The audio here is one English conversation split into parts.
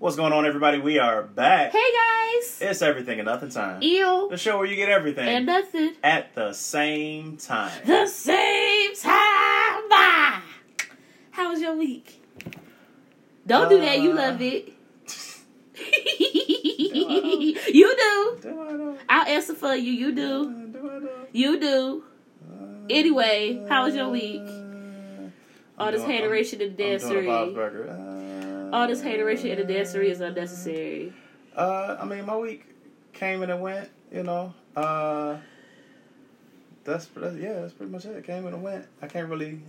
What's going on, everybody? We are back. Hey guys! It's everything and nothing time. Eel The show where you get everything and nothing. at the same time. The same time. Bye. How was your week? Don't do that. You Uh, love it. you do. Do I know? I'll answer for you. You do. Uh, Do? You do. Anyway, how was your week? Uh, All this hateration in the I'm doing a Bob's dancery. All this hateration in the dancery is unnecessary. Uh, I mean, my week came and it went. You know, uh, that's, that's yeah, that's pretty much it. Came and it went. I can't really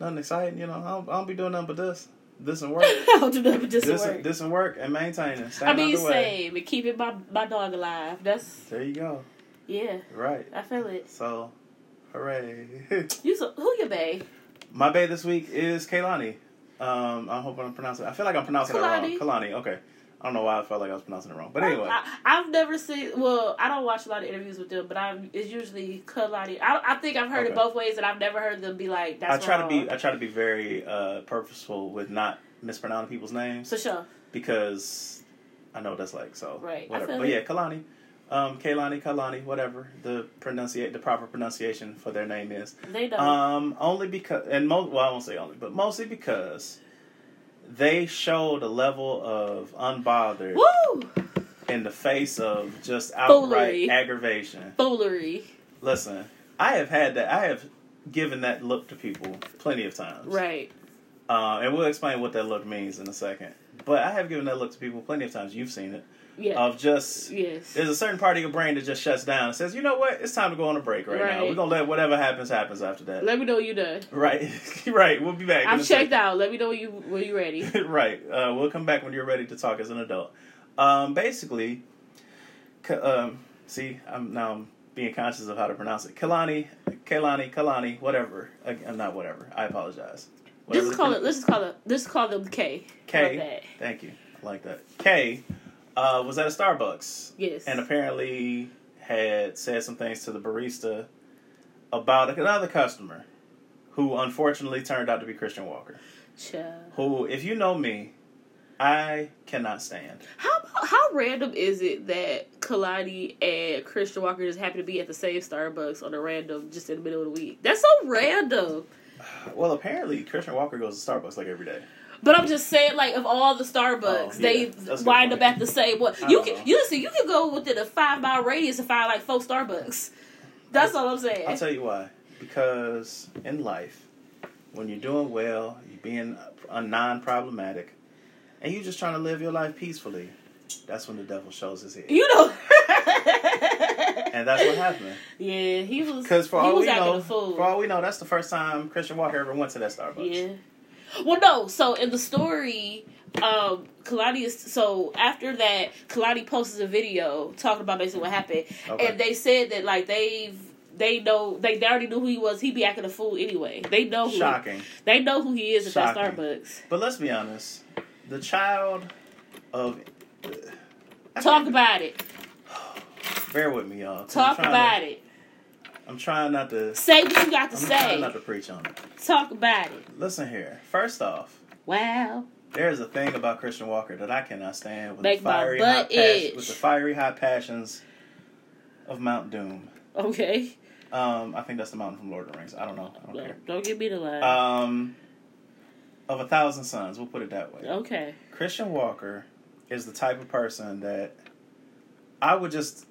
nothing exciting. You know, I don't, I don't be doing nothing but this, this and work, I'll do nothing but just this, work. this and work, and maintaining. I mean, same. And keeping my, my dog alive. That's, There you go. yeah, Right. I feel it. So, hooray. You so, who your bae? My bae this week is Kaylani. Um, I hope I'm pronouncing. I feel like I'm pronouncing it wrong. Kehlani. Okay. I don't know why I felt like I was pronouncing it wrong, but anyway. I, have never seen. Well, I don't watch a lot of interviews with them, but I'm. It's usually Kehlani. I, I think I've heard it both ways, and I've never heard them be like. I try wrong. to be. I try to be very uh, purposeful with not mispronouncing people's names for sure. because I know what that's like. So Right. Whatever. But yeah, Kehlani, um, Kaylani, Kehlani, whatever the pronunciate the proper pronunciation for their name is. They don't. Um, only because, and most, well, I won't say only, but mostly because they showed a level of unbothered Woo! in the face of just outright Foolery. aggravation. Foolery. Listen, I have had that. I have given that look to people plenty of times. Right. Uh, and we'll explain what that look means in a second. But I have given that look to people plenty of times. You've seen it. Yeah. Of just yes. there's a certain part of your brain that just shuts down and says, you know what, it's time to go on a break right, now. We're gonna let whatever happens happens after that. Let me know you done. Right, right. We'll be back. I'm checked second. out. Let me know you when you ready. right. Uh, we'll come back when you're ready to talk as an adult. Um, basically, um, see, I'm now I'm being conscious of how to pronounce it. Kehlani, Kehlani, Kehlani, whatever. I'm not whatever. I apologize. Let's Whatever just call it. Let's just call it. Let's call them K. K. Thank you. I like that. K uh, was at a Starbucks Yes. and apparently had said some things to the barista about another customer who unfortunately turned out to be Christian Walker. Child. Who, if you know me, I cannot stand. How how random is it that Kehlani and Christian Walker just happen to be at the same Starbucks on a random just in the middle of the week? That's so random. Well, apparently Christian Walker goes to Starbucks like every day. But I'm just saying, like of all the Starbucks, Oh, yeah. they That's wind up at the same one. I You can know. you listen, you can go within a five mile radius and find like four Starbucks. That's all I'm saying. I'll tell you why. Because in life, when you're doing well, you're being a non-problematic, and you're just trying to live your life peacefully, that's when the devil shows his head. you know. And that's what happened. Yeah, he was. Because for he all was we know, for all we know, that's the first time Christian Walker ever went to that Starbucks. Yeah. Well, no. So in the story, um, Kehlani is so after that, Kehlani posts a video talking about basically what happened, Okay. and they said that like they've they know they, they already knew who he was. He'd be acting a fool anyway. They know who Shocking. they know who he is at that Starbucks. But let's be honest, the child of I Talk about it. Bear with me, y'all. Talk trying about to, it. I'm trying not to. Say what you got to I'm trying say. not to preach on it. Talk about it. Listen here. First off, Wow. There's a thing about Christian Walker that I cannot stand with Make the fiery hot passion, with the fiery hot passions of Mount Doom. Okay. Um, I think that's the mountain from Lord of the Rings. I don't know. I don't care. Don't give me the line. Um, of a thousand sons, we'll put it that way. okay. Christian Walker is the type of person that I would just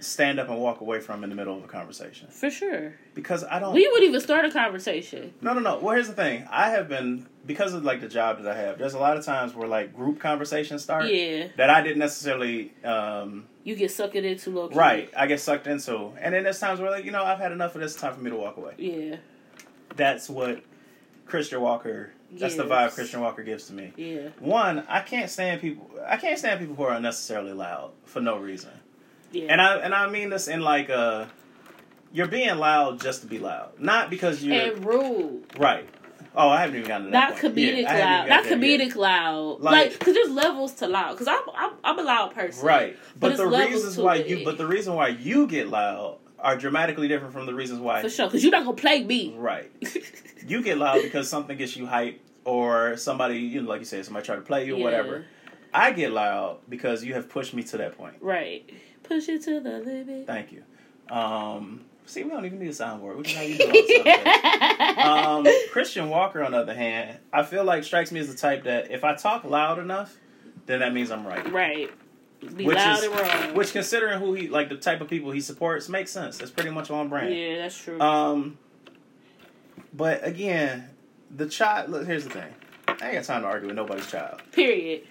stand up and walk away from in the middle of a conversation For sure. because I don't. We wouldn't even start a conversation. No, no, no. Well, here's the thing. I have been because of like the job that I have. There's a lot of times where like group conversations start Yeah. that I didn't necessarily. Um, You get sucked into low key. right. I get sucked into, and then there's times where like you know I've had enough of this. Time for me to walk away. Yeah. That's what Christian Walker. That's the vibe Christian Walker gives to me. Yeah. One, I can't stand people. I can't stand people who are unnecessarily loud for no reason. Yeah. And I and I mean this in like uh, you're being loud just to be loud, not because you're and rude. right. Oh, I haven't even gotten to that. Not point. comedic Yeah, loud. Not there yet. comedic loud. Like- Like, because there's levels to loud. Because I'm, I'm I'm a loud person. Right. But But, the reasons why it. you but the reason why you get loud are dramatically different from the reasons why For sure. Because you're not gonna play me. Right. You get loud because something gets you hyped or somebody, you know, like you said, somebody try to play you or Yeah. whatever. I get loud because you have pushed me to that point. Right. Push it to the limit. Thank you. Um, see, we don't even need a soundboard. We just have you do all the um, Christian Walker, on the other hand, I feel like strikes me as the type that if I talk loud enough, then that means I'm right. right. Be Which loud is- and wrong. Which, considering who he like, the type of people he supports, makes sense. That's pretty much on brand. yeah, that's true. Um, but again, the child. Look, here's the thing. I ain't got time to argue with nobody's child. Period.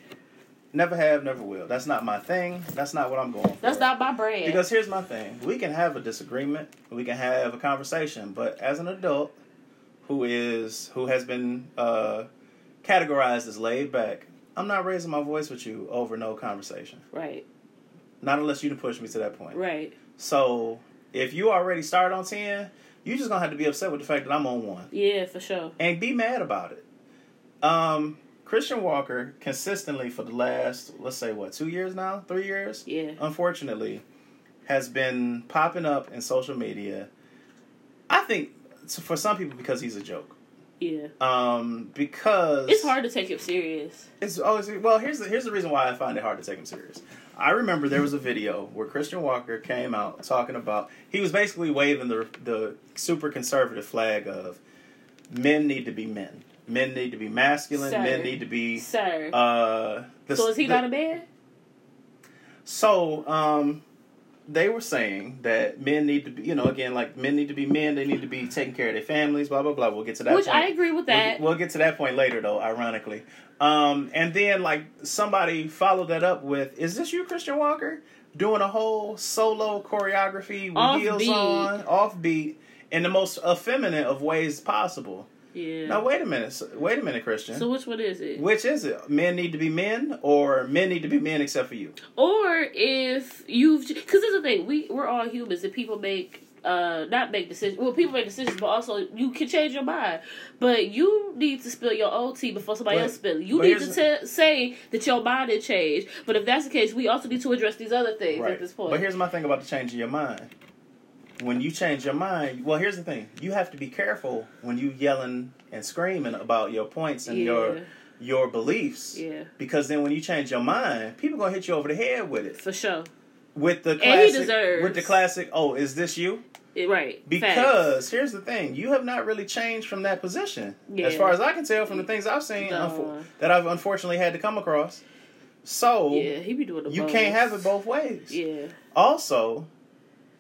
Never have, never will. That's not my thing. That's not what I'm going for. That's not my brand. Because here's my thing: we can have a disagreement, we can have a conversation, but as an adult who is who has been uh, categorized as laid back, I'm not raising my voice with you over no conversation. right. Not unless you to push me to that point. Right. So if you already started on ten, you just gonna have to be upset with the fact that I'm on one Yeah, for sure. and be mad about it. Um, Christian Walker consistently for the last let's say what two years now, three years Yeah. unfortunately, has been popping up in social media. I think for some people because he's a joke. Yeah. Um, because It's hard to take him serious. It's always well. Here's the here's the reason why I find it hard to take him serious. I remember there was a video where Christian Walker came out talking about he was basically waving the the super conservative flag of men need to be men. Men need to be masculine. Sir. Men need to be. Sir. Uh, the, so is he the- not a man? So, um, they were saying that men need to be, you know, again, like men need to be men. They need to be taking care of their families. Blah blah blah. We'll get to that. Which point. I agree with that. We'll, we'll get to that point later, though. Ironically, um, and then like somebody followed that up with, "Is this you, Christian Walker, doing a whole solo choreography with heels Offbeat. on, offbeat, in the most effeminate of ways possible?" Yeah. Now wait a minute. Wait a minute, Christian. so which one is it? Which is it? Men need to be men, or men need to be men except for you? Or if you've, because this is the thing, we we're all humans and people make. Uh, not make decisions. Well, people make decisions, but also you can change your mind. But you need to spill your own tea before somebody But- else spills. You need to te- say that your mind had changed. But if that's the case, we also need to address these other things at this point. But here's my thing about the change changing your mind. When you change your mind, well, here's the thing: you have to be careful when you yelling and screaming about your points and yeah, your your beliefs, yeah, because then when you change your mind, people gonna hit you over the head with it. for sure. With the he classic, deserves- with the classic, oh, is this you? Eh, right. Facts. Because here's the thing: you have not really changed from that position, Yeah. as far as I can tell from the things I've seen No. unfo- that I've unfortunately had to come across. So yeah, he be doing the you can't have it both ways. Yeah, Also,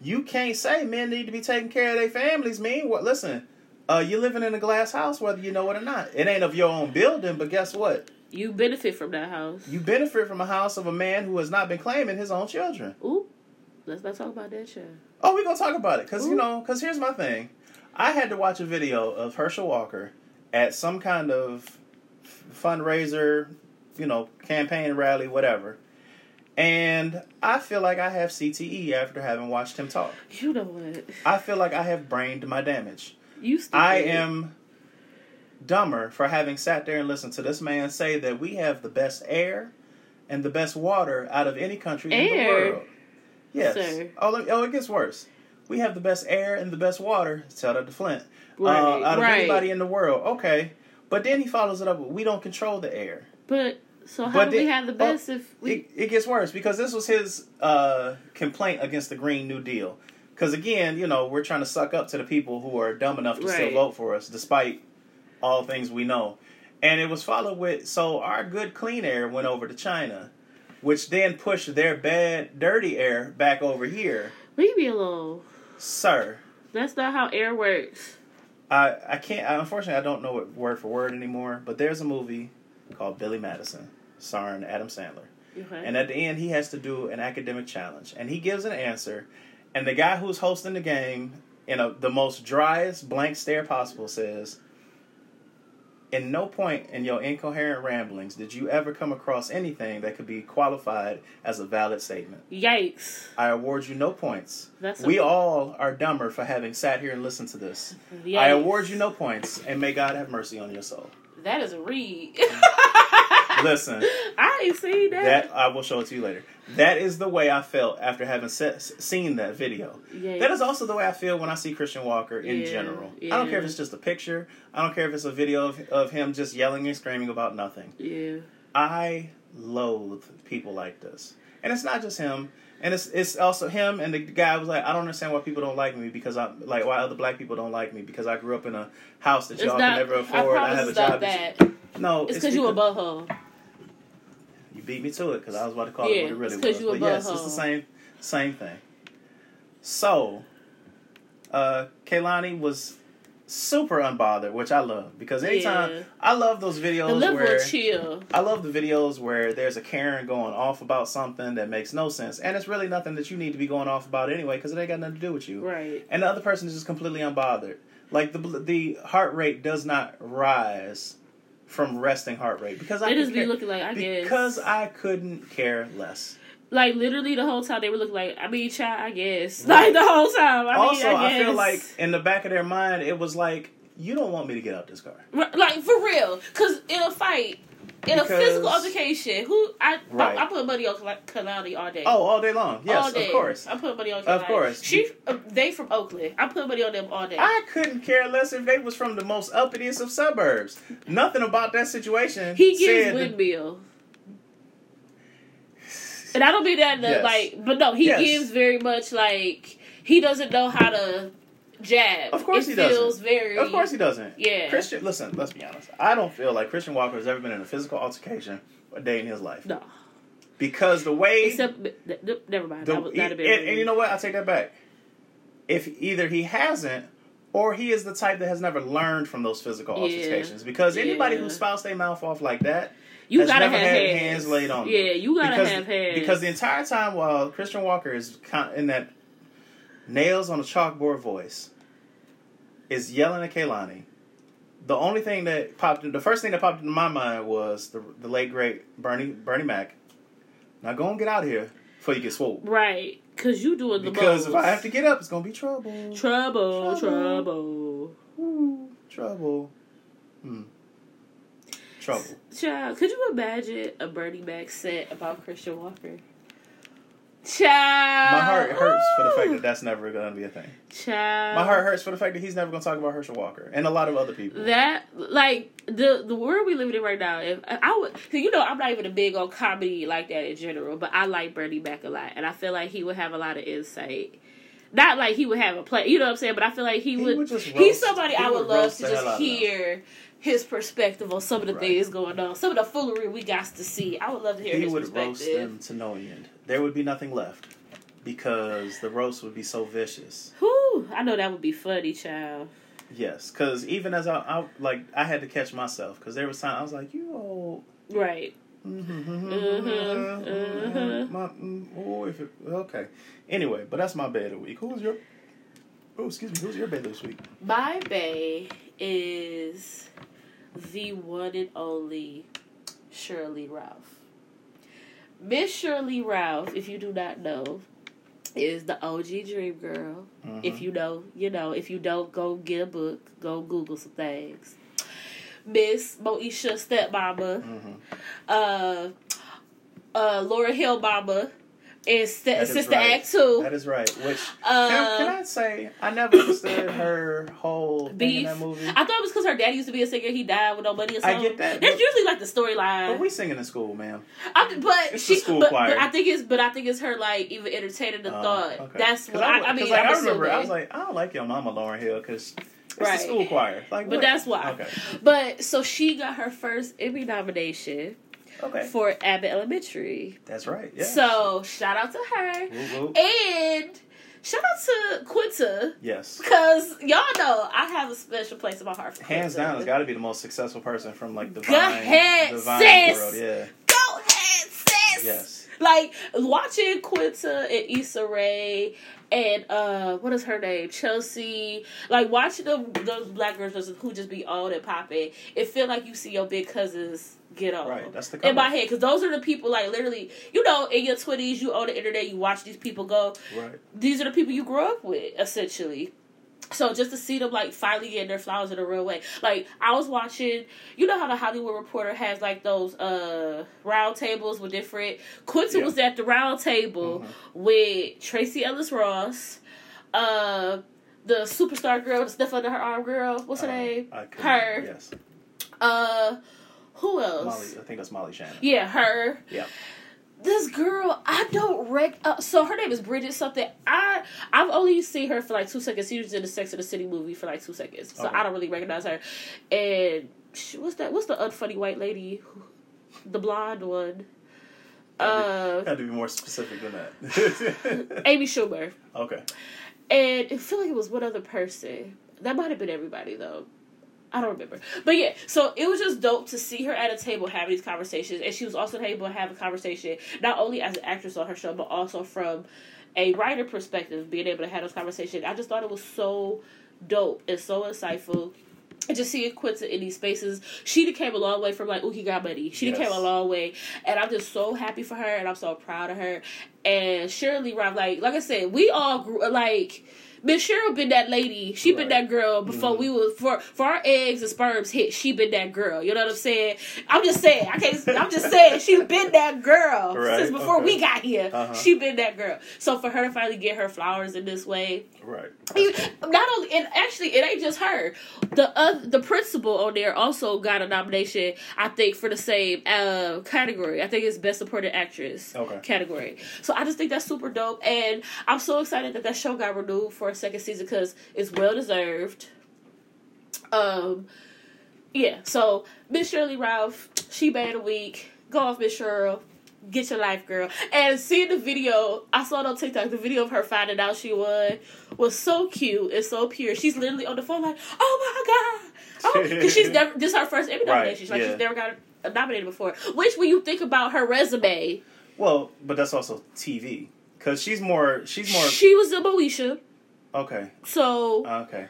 you can't say men need to be taking care of their families. Mean what? Listen, uh, you're living in a glass house, whether you know it or not. It ain't of your own building, but guess what? you benefit from that house. You benefit from a house of a man who has not been claiming his own children. Ooh, let's not talk about that shit. Oh, we gonna talk about it, cause you know, cause here's my thing. I had to watch a video of Herschel Walker at some kind of fundraiser, you know, campaign rally, whatever. And I feel like I have CTE after having watched him talk. You know what? I feel like I have brained my damage. You stupid. I am dumber for having sat there and listened to this man say that we have the best air and the best water out of any country in the world. Yes. Sir. Oh, oh, it gets worse. We have the best air and the best water. Tell that to Flint. Right, uh, out of right. anybody in the world. Okay. But then he follows it up with, we don't control the air. But so how But do we the- have the oh, best if we? It, it gets worse because this was his uh, complaint against the Green New Deal. Because again, you know, we're trying to suck up to the people who are dumb enough to still vote for us, despite all things we know. And it was followed with so our good clean air went over to China, which then pushed their bad dirty air back over here. Leave me alone. Sir, That's not how air works. I I can't. I, unfortunately, I don't know it word for word anymore. But there's a movie called Billy Madison, starring Adam Sandler. Okay. And at the end, he has to do an academic challenge, and he gives an answer. And the guy who's hosting the game, in a, the most driest blank stare possible, says, "In no point in your incoherent ramblings did you ever come across anything that could be qualified as a valid statement. Yikes. I award you no points. That's we all are dumber for having sat here and listened to this. Yikes. I award you no points, and may God have mercy on your soul." That is a read. Listen. I ain't seen that. That I will show it to you later. That is the way I felt after having se- seen that video. That is also the way I feel when I see Christian Walker in Yeah, general. I don't care if it's just a picture. I don't care if it's a video of, of him just yelling and screaming about nothing. Yeah. I loathe people like this, and it's not just him. And it's it's also him and the guy was like, I don't understand why people don't like me because I like why other black people don't like me because I grew up in a house that It's y'all not. can never afford. I, promise have a job. that that. you- no, It's because you a butthole. You beat me to it because I was about to call Yeah, it what it really it's was. you a But yes, it's the same same thing. So, uh, Kaylani was super unbothered, which I love because anytime Yeah. I love those videos where chill. I love the videos where there's a Karen going off about something that makes no sense, and it's really nothing that you need to be going off about anyway because it ain't got nothing to do with you. Right. And the other person is just completely unbothered. Like the the heart rate does not rise from resting heart rate because I just be looking like I guess because I couldn't care less. Like literally the whole time they were looking like I mean child I guess like the whole time I also, mean I, I, feel like in the back of their mind, it was like, you don't want me to get out this car. Like for real because in a fight in a physical altercation who I Right. I, I put money on Kehlani all day Oh, all day long. Yes, all day of course. I put money on Of course. she uh, they from Oakland I put money on them all day I couldn't care less if they was from the most uppitiest of suburbs. Nothing about that situation. he gives said And I don't mean that the, Yes. like, but no, he Yes. gives very much like he doesn't know how to jab. Of course it he doesn't. feels very. Of course he doesn't. Yeah. Christian, listen, let's be honest. I don't feel like Christian Walker has ever been in a physical altercation a day in his life. No, Because the way except never mind. The- that was he- not a and, and you know what? I'll take that back. If either he hasn't, or he is the type that has never learned from those physical Yeah. altercations. Because anybody Yeah. who spouts their mouth off like that you gotta have had hands. hands laid on them. Yeah, you gotta because, have hands. Because the entire time while Christian Walker is in that nails on a chalkboard voice, is yelling at Kaylani. The only thing that popped in, the first thing that popped into my mind was the the late great Bernie Bernie Mac. Now go and get out of here before you get swole. right, because you doing the Because most. if I have to get up, it's gonna be trouble. trouble, Trouble. trouble. Ooh, trouble. Hmm. Trouble. Child, could you imagine a Bernie Mac set about Christian Walker? Child, My heart hurts for the fact that that's never gonna be a thing. child. My heart hurts for the fact that he's never gonna talk about Herschel Walker and a lot of other people. That like the the world we live in right now. If I would, you know, I'm not even a big on comedy like that in general, but I like Bernie Mac a lot, and I feel like he would have a lot of insight. Not like he would have a play, you know what I'm saying, but I feel like he, He would. would he's somebody I would would love to just hear his perspective on some of the Right. things going on, some of the foolery we got to see. I would love to hear he his would roast them to no end. There would be nothing left because the roast would be so vicious. Whew, I know that would be funny, child. Yes, because even as I, I like, I had to catch myself because there was time I was like, you old. Right. Mm-hmm, mhm. My, mm, oh, if it, okay. Anyway, but that's my bay of the week. Who's your? Oh, excuse me. Who's your bay this week? My bae is the one and only Sheryl Lee Ralph. Miss Sheryl Lee Ralph, if you do not know, is the OG Dream Girl. Mhm. If you know, you know. If you don't, go get a book. Go Google some things. Miss Moesha Stepmama, Mhm. uh, uh, Lauryn Hill Mama, and St- That is Sister right. Act Two. That is right. Which Uh, can, I, can I say I never understood her whole Beef. that movie. I thought it was because her daddy used to be a singer. He died with no money or something. I get that, That's usually like the storyline. But we singing in the school, ma'am. I, but It's the she, school but, choir. but I think it's, but I think it's her like even entertaining the Uh, thought. okay. That's what I, I 'cause, mean. like, I remember, I was like, I don't like your mama, Lauryn Hill, because it's Right. the school choir. Like, but what? that's why. Okay. But so she got her first Emmy nomination Okay. for Abbott Elementary. That's right. Yeah. So shout out to her and shout out to Quinta Yes. because y'all know I have a special place in my heart for Hands Quinta. down, has got to be the most successful person from like the Go Vine, ahead, the Vine sis. world. Yeah. Go ahead, sis. Yes. Like watching Quinta and Issa Rae and uh what is her name? Chelsea. Like watching them those black girls who just be old and popping. It feel like you see your big cousins get on. Right. That's the In my head, because those are the people like literally, you know, in your twenties, you on the internet, you watch these people go. Right. These are the people you grew up with, essentially. So just to see them like finally getting their flowers in a real way. Like I was watching, you know how the Hollywood Reporter has like those uh round tables with different. Quinta Yeah. was at the round table Mhm. with Tracee Ellis Ross, uh, the superstar girl, the stuff under her arm girl. What's her Uh, name? Her. Yes. Uh, Who else? Molly, I think that's Molly Shannon. Yeah, her. Yeah. This girl, I don't rec. Uh, so her name is Bridget something. I I've only seen her for like two seconds. She was in the Sex and the City movie for like two seconds, so Okay. I don't really recognize her. And she, what's that? What's the unfunny white lady, the blonde one? Uh, Got to be more specific than that. Amy Schumer. okay. And I feel like it was one other person. That might have been everybody though. I don't remember. But yeah, so it was just dope to see her at a table having these conversations. And she was also able to have a conversation, not only as an actress on her show, but also from a writer perspective, being able to have those conversations. I just thought it was so dope and so insightful. And just seeing Quinta in these spaces, she came a long way from like, ooh, he got money. She Yes. came a long way. And I'm just so happy for her and I'm so proud of her. And Sheryl Lee Ralph, like like I said, we all grew like Miss Cheryl been that lady. She been Right. that girl before Mhm. we was for for our eggs and sperms hit. She been that girl. You know what I'm saying? I'm just saying. I can't. I'm just saying. She been that girl Right, since before okay. we got here. Uh-huh. She been that girl. So for her to finally get her flowers in this way, Right. not only and actually it ain't just her. The uh, the principal on there also got a nomination. I think for the same uh, category. I think it's best supported actress Okay. category. So I just think that's super dope, and I'm so excited that that show got renewed for a second season because it's well deserved. Um, yeah. So Miss Sheryl Lee Ralph, she bad a week. Go off, Miss Cheryl. Get your life, girl. And seeing the video, I saw it on TikTok. The video of her finding out she won was so cute and so pure. She's literally on the phone like, "Oh my god!" Oh, because she's never. This is her first Emmy Right, nomination. Like yeah. she's never got nominated before. Which, when you think about her resume, Well, but that's also TV because she's more. She's more. she was in Moesha. Okay. So Okay.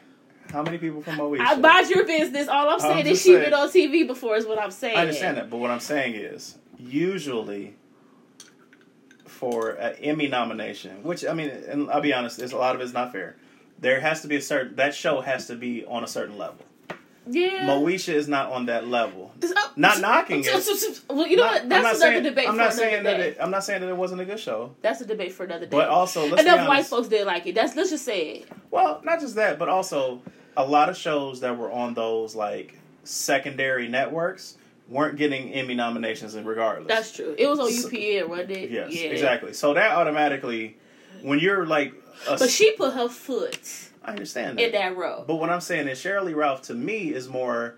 How many people from Moesha? I mind your business. All I'm saying is just she been on TV before. Is what I'm saying. I understand that, but what I'm saying is usually for an Emmy nomination, which I mean, and I'll be honest, a lot of it's not fair. There has to be a certain that show has to be on a certain level. Yeah. Moesha is not on that level. Not knocking it. Well, you know Not- what? That's not another saying, debate I'm for not another saying that day. it, I'm not saying that it wasn't a good show, That's a debate for another day. but also Enough white folks didn't like it. That's let's just say it. Well, not just that, but also a lot of shows that were on those like secondary networks weren't getting Emmy nominations regardless. That's true. It was on So- UPN, wasn't it? Yes, yeah. exactly. So that automatically, when you're like, a, But she put her foot I understand that. in that. role. But what I'm saying is, Sheryl Lee Ralph to me is more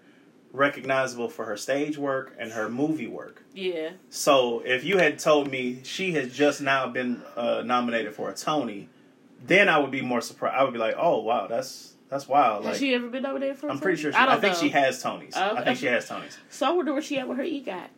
recognizable for her stage work and her movie work. Yeah. So if you had told me she has just now been uh, nominated for a Tony, then I would be more surprised. I would be like, oh wow, that's that's wild. Has she ever been nominated for? I'm pretty sure. She, I I, don't think know. she has Tonys. I think she has Tonys. So I wonder where she at with her EGOT.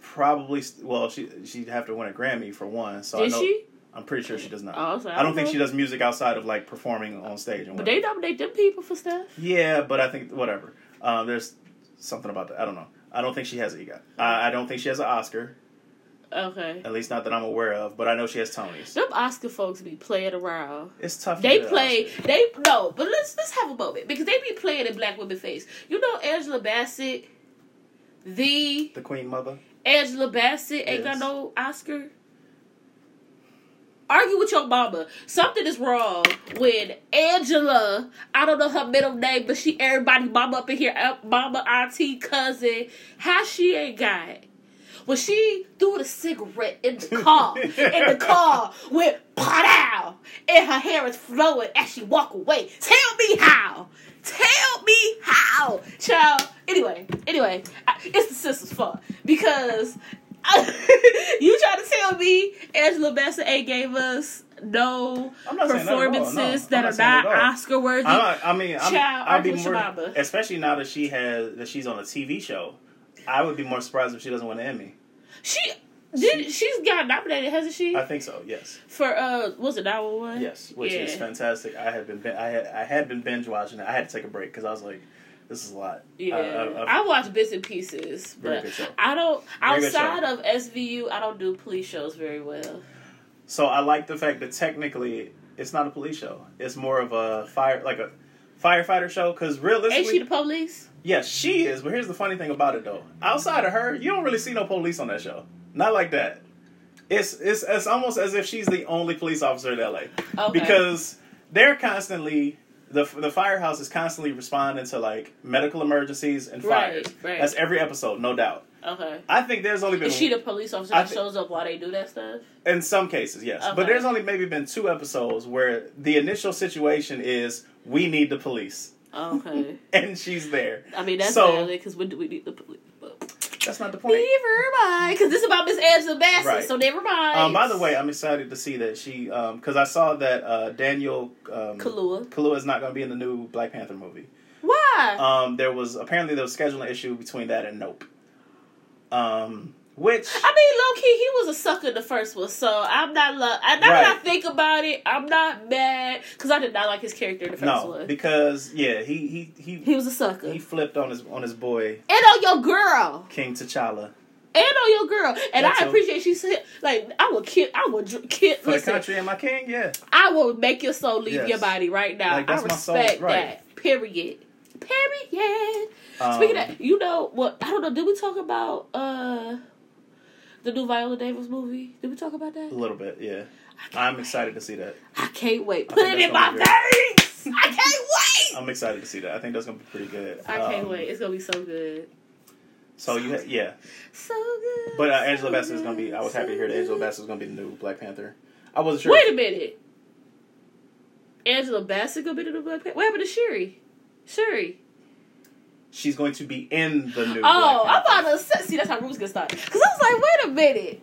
Probably. Well, she she'd have to win a Grammy for one. So I know, she? I'm pretty sure she does not. Oh, so I don't think she does music outside of like performing on stage. But they nominate them people for stuff. Yeah, but I think whatever. Um, there's something about that. I don't know. I don't think she has an EGOT. I, I don't think she has an Oscar. Okay. At least not that I'm aware of. But I know she has Tonys. Them Oscar folks be playing around. It's tough. to They get play. Oscar. They no, but let's let's have a moment because they be playing in black women face. You know Angela Bassett, the the Queen Mother. Angela Bassett ain't got no Oscar. Argue with your mama. Something is wrong when Angela, I don't know her middle name, but she everybody mama up in here, uh, mama, auntie, cousin. How she ain't got it? When she threw the cigarette in the car, in the car with pot out, and her hair is flowing as she walk away. Tell me how. Tell me how, child. Anyway, anyway, I, it's the sister's fault because you try to tell me Angela Bassett ain't gave us no saying that all, no. performances that are not that at all. Oscar worthy? I mean, I'm, Child, I'd be argue with your more, especially now that she has that she's on a TV show. I would be more surprised if she doesn't win an Emmy. She did. She's got nominated, hasn't she? I think so. Yes, For uh, was it 911? yes, which is fantastic. I had been, I had, I had been binge watching it. I had to take a break because I was like, this is a lot. Yeah, I- I- watch bits and pieces, but. I don't. Very outside of SVU, I don't do police shows very well. So I like the fact that technically it's not a police show. It's more of a fire, like a firefighter show. Because Ain't realistically, she the police? Yes, she is. But here's the funny thing about it, though. Outside of her, you don't really see no police on that show. Not like that. It's it's it's almost as if she's the only police officer in LA Okay. because they're constantly the the firehouse is constantly responding to like medical emergencies and fires. right. right. That's every episode, no doubt. Okay. I think there's only been Is she the police officer that shows up while they do that stuff? in some cases, yes, Okay. but there's only maybe been two episodes where the initial situation is we need the police, Okay. and she's there. I mean, that's So- because when do we need the police? That's not the point. never mind, because this is about Miss Angela Bassett, Right. so never mind. Um, by the way, I'm excited to see that she, because I saw that uh, Daniel um, Kaluuya. Kaluuya is not going to be in the new Black Panther movie. Why? Um, there was apparently there was a scheduling issue between that and Nope. Um, which I mean, low key, he was a sucker in the first one, so I'm not. Lo- I- now that I think about it, I'm not mad because I did not like his character in the first no, one. because yeah, he he he he was a sucker, he flipped on his on his boy and on your girl, King T'Challa and on your girl, and That I appreciate she said, like, I would kill, I would dr- kill. for Listen, the country and my king. Yeah, I will make your soul leave Yes. your body right now. Like, I that's my soul, respect right. that. Period. Period. um, Speaking of, you know what? I don't know. Did we talk about uh the new Viola Davis movie? Did we talk about that? a little bit. Yeah, I'm excited to see that. I can't wait. Put it in my veins. I can't wait. I'm excited to see that. I think that's gonna be pretty good. I can't Um, wait. It's gonna be so good. So you ha- yeah, So good. but uh, so Angela Bassett is gonna be. I was happy to hear that Angela. Bassett is gonna be the new Black Panther. I wasn't sure. Wait a minute. Angela Bassett gonna be the new Black Panther. What happened to Shuri? Shuri. She's going to be in the new. Oh, Black I'm Panther. about to say, see. That's how rumors get started. Because I was like, wait a minute.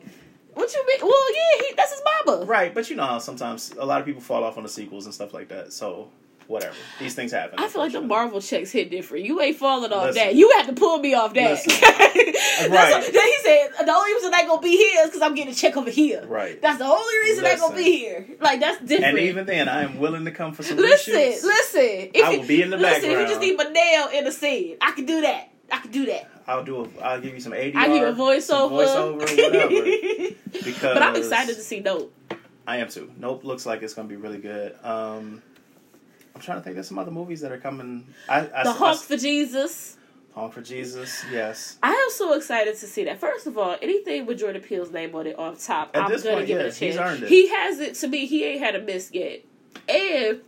What you mean? Well, yeah, he, that's his mama. Right, but you know how sometimes a lot of people fall off on the sequels and stuff like that. So whatever, these things happen. I feel like the. Marvel checks hit different. You ain't falling off Listen. that. You had to pull me off that. Listen. That's Right. what- then he said the only reason I gonna be here is because I'm getting a check over here. Right. That's the only reason I gonna be here. Like that's different. And even then, I am willing to come for some listen, reshoots. listen. If I will be in the listen, If you just need my nail in the scene, I can do that. I can do that. I'll do. A, I'll give you some ADR. I give a voiceover. voiceover, whatever. Because but I'm excited to see Dope. I am too. Nope, looks like it's gonna be really good. Um, I'm trying to think. There's some other movies that are coming. I, I, The I, for Jesus. Honk for Jesus. Yes. I am so excited to see that. First of all, anything with Jordan Peele's name on it off top, At I'm gonna point, give yeah, it a chance. he's earned it. He has it to me. He ain't had a miss yet. And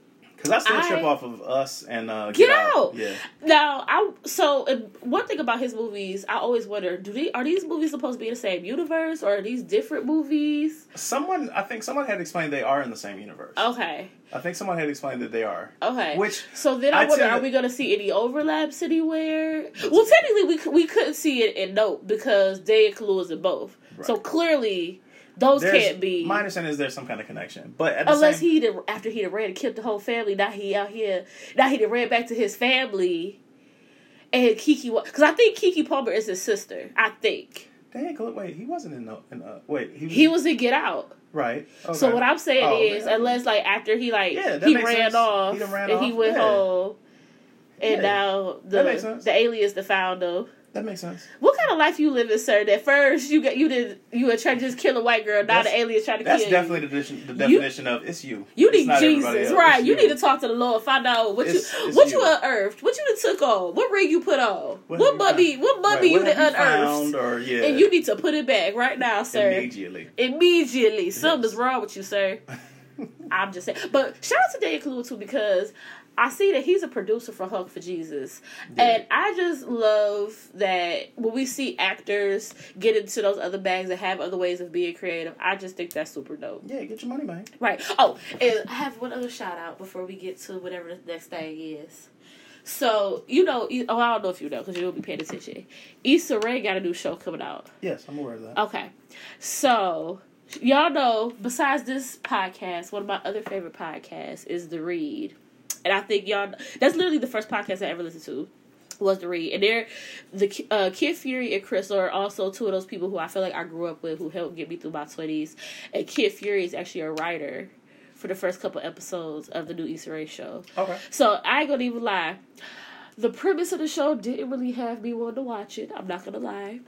Because I still I- trip off of us and uh, Get Out. Yeah. now, I so one thing about his movies, I always wonder: do they are these movies supposed to be in the same universe, or are these different movies? Someone, I think someone had explained they are in the same universe. Okay, I think someone had explained that they are. okay. Which so then I I'd wonder: are we going to see any overlaps anywhere? Well, technically, we we couldn't see it in Nope because Daniel Kaluuya's in both. So clearly, those there's- can't be. My understanding is there's some kind of connection, but at the Unless same, he did after he done ran and killed the whole family, now he out here. Now he done ran back to his family, and Kiki was because I think Keke Palmer is his sister. I think Dang, wait, he wasn't in. the in uh, wait, he was, he was in Get Out. right. Okay. So what I'm saying Oh, is, man. unless like after he like Yeah, he ran sense. off He ran and he went Yeah. home, and Yeah. now the the alias the found him. That makes sense. What kind of life you living, sir? That first you got you did you were trying to just kill a white girl, now That's- the alias trying to That's kill definitely you. the, definition- the You- definition of it's you. You It's need Jesus, right? It's You. need to talk to the Lord, find out what It's- you what you. you unearthed, what you took on, what ring you put on, What what, you mummy, what mummy Right, you unearthed, or yeah, and you need to put it back right now, sir. immediately. Immediately, something's Yes. wrong with you, sir. I'm just saying. But shout out to Dan Kaluuya too because I see that he's a producer for Honk for Jesus, Yeah. and I just love that when we see actors get into those other bags and have other ways of being creative. I just think that's super dope. Yeah, get your money, man. Right. Oh, and I have one other shout out before we get to whatever the next thing is. So you know, oh, I don't know if you know because you'll be paying attention. Issa Rae got a new show coming out. Yes, I'm aware of that. Okay, so y'all know. Besides this podcast, one of my other favorite podcasts is The Read, and I think y'all. That's literally the first podcast I ever listened to. Was the read, and they're the uh, Kid Fury and Chris are also two of those people who I feel like I grew up with, who helped get me through my twenties. And Kid Fury is actually a writer for the first couple episodes of the new Issa Rae show. Okay. So I ain't gonna even lie. The premise of the show didn't really have me want to watch it. I'm not gonna lie.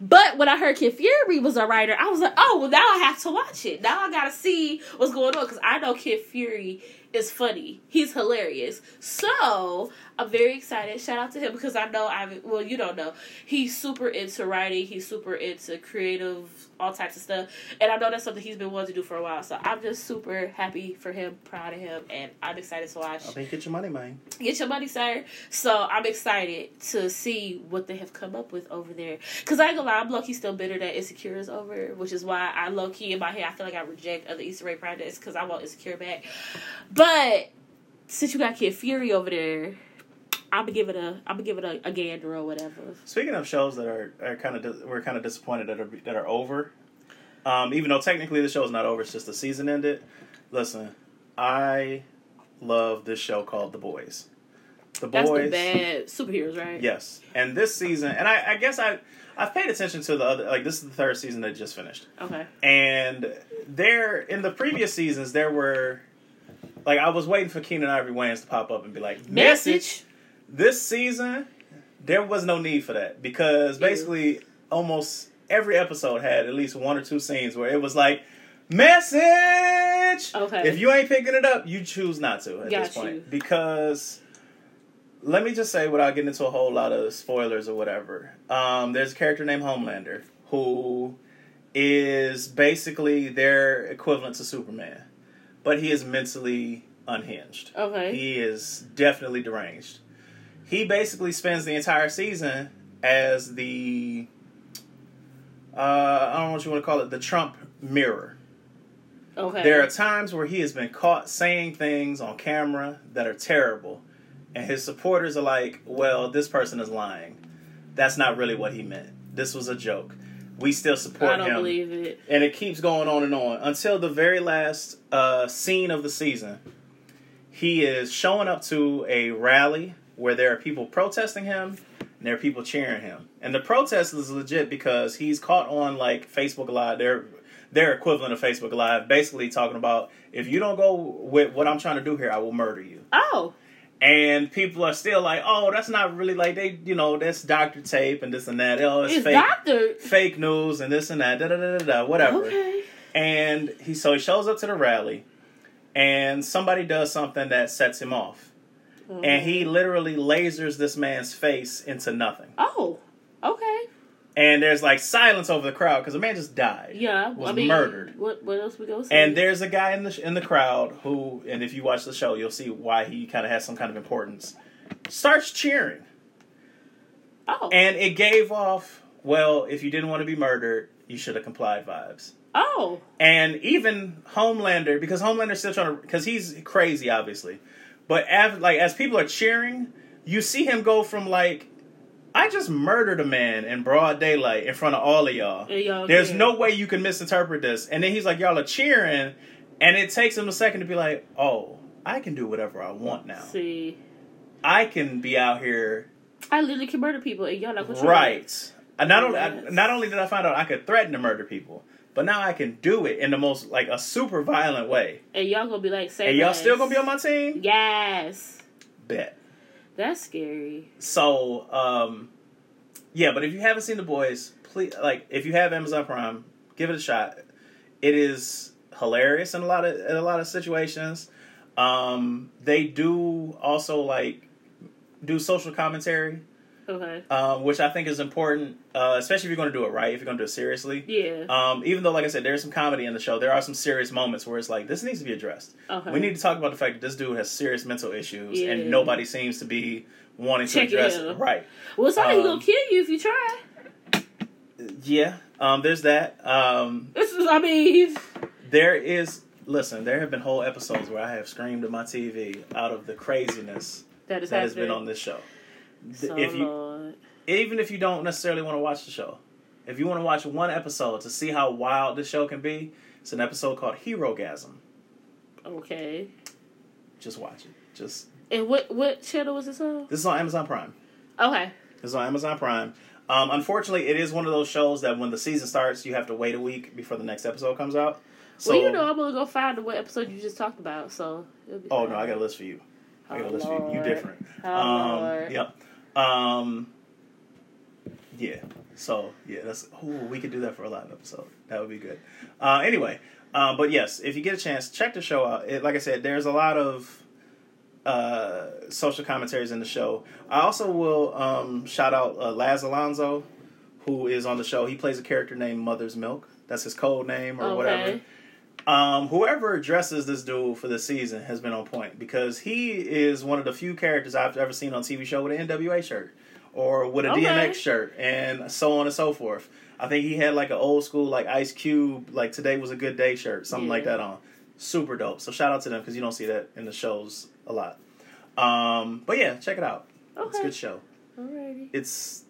But when I heard Kid Fury was a writer, I was like, oh, well, now I have to watch it. Now I gotta see what's going on because I know Kid Fury is funny. He's hilarious. So I'm very excited. Shout out to him because I know I well, you don't know. He's super into writing. He's super into creative, all types of stuff, and I know that's something he's been wanting to do for a while. So I'm just super happy for him, proud of him, and I'm excited to watch. I think get your money, man. Get your money, sir. So I'm excited to see what they have come up with over there. Cause I ain't gonna lie, I'm low key still bitter that Insecure is over, which is why I low key in my head I feel like I reject other Issa Rae projects because I want Insecure back. But since you got Kid Fury over there, I'm gonna give it a I'm gonna give it a, a gander or whatever. Speaking of shows that are, are kind of dis- we're kind of disappointed that are that are over, um, even though technically the show is not over, it's just the season ended. Listen, I love this show called The Boys. The That's Boys, the bad superheroes, right? yes, and this season, and I, I guess I I've paid attention to the other like this is the third season that just finished, Okay. and there in the previous seasons there were. Like I was waiting for Keenen Ivory Wayans to pop up and be like, Message. This season there was no need for that because Yeah. basically almost every episode had at least one or two scenes where it was like message Okay. if you ain't picking it up you choose not to at Got this point you. because let me just say without getting into a whole lot of spoilers or whatever um, there's a character named homelander who is basically their equivalent to superman but he is mentally unhinged Okay. he is definitely deranged. He basically spends the entire season as the uh, I don't know what you want to call it, the Trump mirror. okay. There are times where he has been caught saying things on camera that are terrible, and his supporters are like, "Well, this person is lying. That's not really what he meant. This was a joke. We still support him." I don't him." believe it. and it keeps going on and on until the very last uh, scene of the season. He is showing up to a rally where there are people protesting him and there are people cheering him. And the protest is legit because he's caught on like Facebook Live, their their equivalent of Facebook Live, basically talking about if you don't go with what I'm trying to do here, I will murder you. Oh. And people are still like, oh, that's not really like they, you know, that's doctor tape and this and that. Oh, it's, It's fake, doctor. fake news and this and that. Da da da da da. Whatever. Okay. And he so he shows up to the rally, and somebody does something that sets him off, and he literally lasers this man's face into nothing. Oh. Okay. And there's like silence over the crowd because the man just died. Yeah. was I mean, murdered. What what else we go see? And there's a guy in the in the crowd who, and if you watch the show, you'll see why he kind of has some kind of importance. Starts cheering, Oh. and it gave off. Well, if you didn't want to be murdered, you should have complied. Vibes. oh. And even Homelander, because Homelander's still trying to, because he's crazy, obviously. But as, like as people are cheering, you see him go from like, I just murdered a man in broad daylight in front of all of y'all. Y'all There's no way you can misinterpret this. And then he's like, y'all are cheering, and it takes him a second to be like, oh, I can do whatever I want now. See. I can be out here, I literally can murder people and y'all gonna try. right? Not only, Yes. not only did I find out I could threaten to murder people, but now I can do it in the most like a super violent way. And y'all gonna be like, say And y'all less. still gonna be on my team? Yes. Bet. That's scary. So, um, yeah, but if you haven't seen the boys, please like if you have Amazon Prime, give it a shot. It is hilarious in a lot of in a lot of situations. Um, they do also like do social commentary, Okay. um, which I think is important, uh, especially if you're going to do it right. If you're going to do it seriously. Yeah. Um, even though, like I said, there's some comedy in the show, there are some serious moments where it's like this needs to be addressed. Okay. We need to talk about the fact that this dude has serious mental issues, Yeah. and nobody seems to be wanting to address him. it. Right? Well, somebody's um, gonna kill you if you try. Yeah. Um, there's that. Um, This is. I mean. there is. Listen, there have been whole episodes where I have screamed at my TV out of the craziness That that has been on this show. So if you, Lord. even if you don't necessarily want to watch the show, if you want to watch one episode to see how wild this show can be, it's an episode called Herogasm. Okay. Just watch it. Just And what what channel was this on? this is on Amazon Prime. Okay. This is on Amazon Prime. Um, unfortunately, it is one of those shows that when the season starts, you have to wait a week before the next episode comes out. So, well, you know, I'm gonna go find what episode you just talked about. So. it'll be oh no, I got a list for you. I got a Oh, list for you. You Lord. different. Oh, um, Lord. Yep. Um, yeah. So yeah, that's. Oh, we could do that for a live episode. That would be good. Uh, anyway, um, but yes, if you get a chance, check the show out. It, like I said, there's a lot of uh, social commentaries in the show. I also will um, shout out uh, Laz Alonso, who is on the show. He plays a character named Mother's Milk. That's his code name or Okay. whatever. Um, whoever addresses this dude for this season has been on point because he is one of the few characters I've ever seen on TV show with an NWA shirt or with a Okay. DMX shirt and so on and so forth. I think he had like an old school like Ice Cube like today was a good day shirt, something like that on. Super dope. So shout out to them because you don't see that in the shows a lot. Um, but yeah, check it out. Okay. It's a good show. Alrighty. It's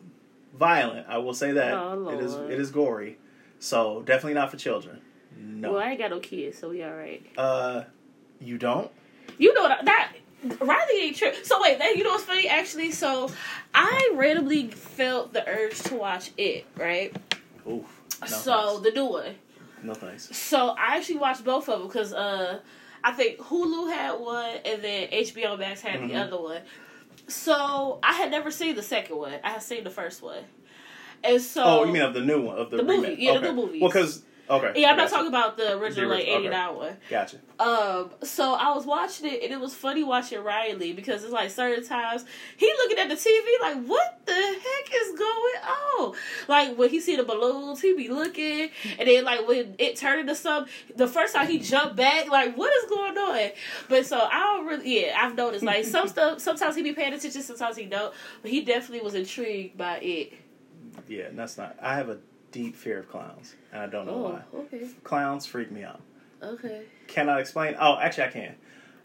violent. I will say that Oh, it is. It is gory. So definitely not for children. No. Well, I ain't got no kids, so we all right. Uh, you don't? You know that that Riley ain't true. So wait, that, you know what's funny? Actually, so I randomly felt the urge to watch it. Right. Oof. No so the new one. no thanks. So I actually watched both of them because uh, I think Hulu had one and then HBO Max had Mhm. the other one. So I had never seen the second one. I had seen the first one, and so oh, you mean of the new one of the, The movie, yeah, the new movies. Well, because okay. yeah, I'm not talking about the original like original, okay. one. Gotcha. Um, so I was watching it and it was funny watching Riley because it's like certain times he looking at the TV like, what the heck is going on? Like when he see the balloons, he be looking, and then like when it turned into some, the first time he jumped back, like what is going on? But so I don't really, yeah, I've noticed like some stuff. Sometimes he be paying attention, sometimes he don't. But he definitely was intrigued by it. Yeah, and that's not. I have a deep fear of clowns, and I don't know Oh, why. okay, Clowns freak me out. okay. Cannot explain. Oh, actually, I can.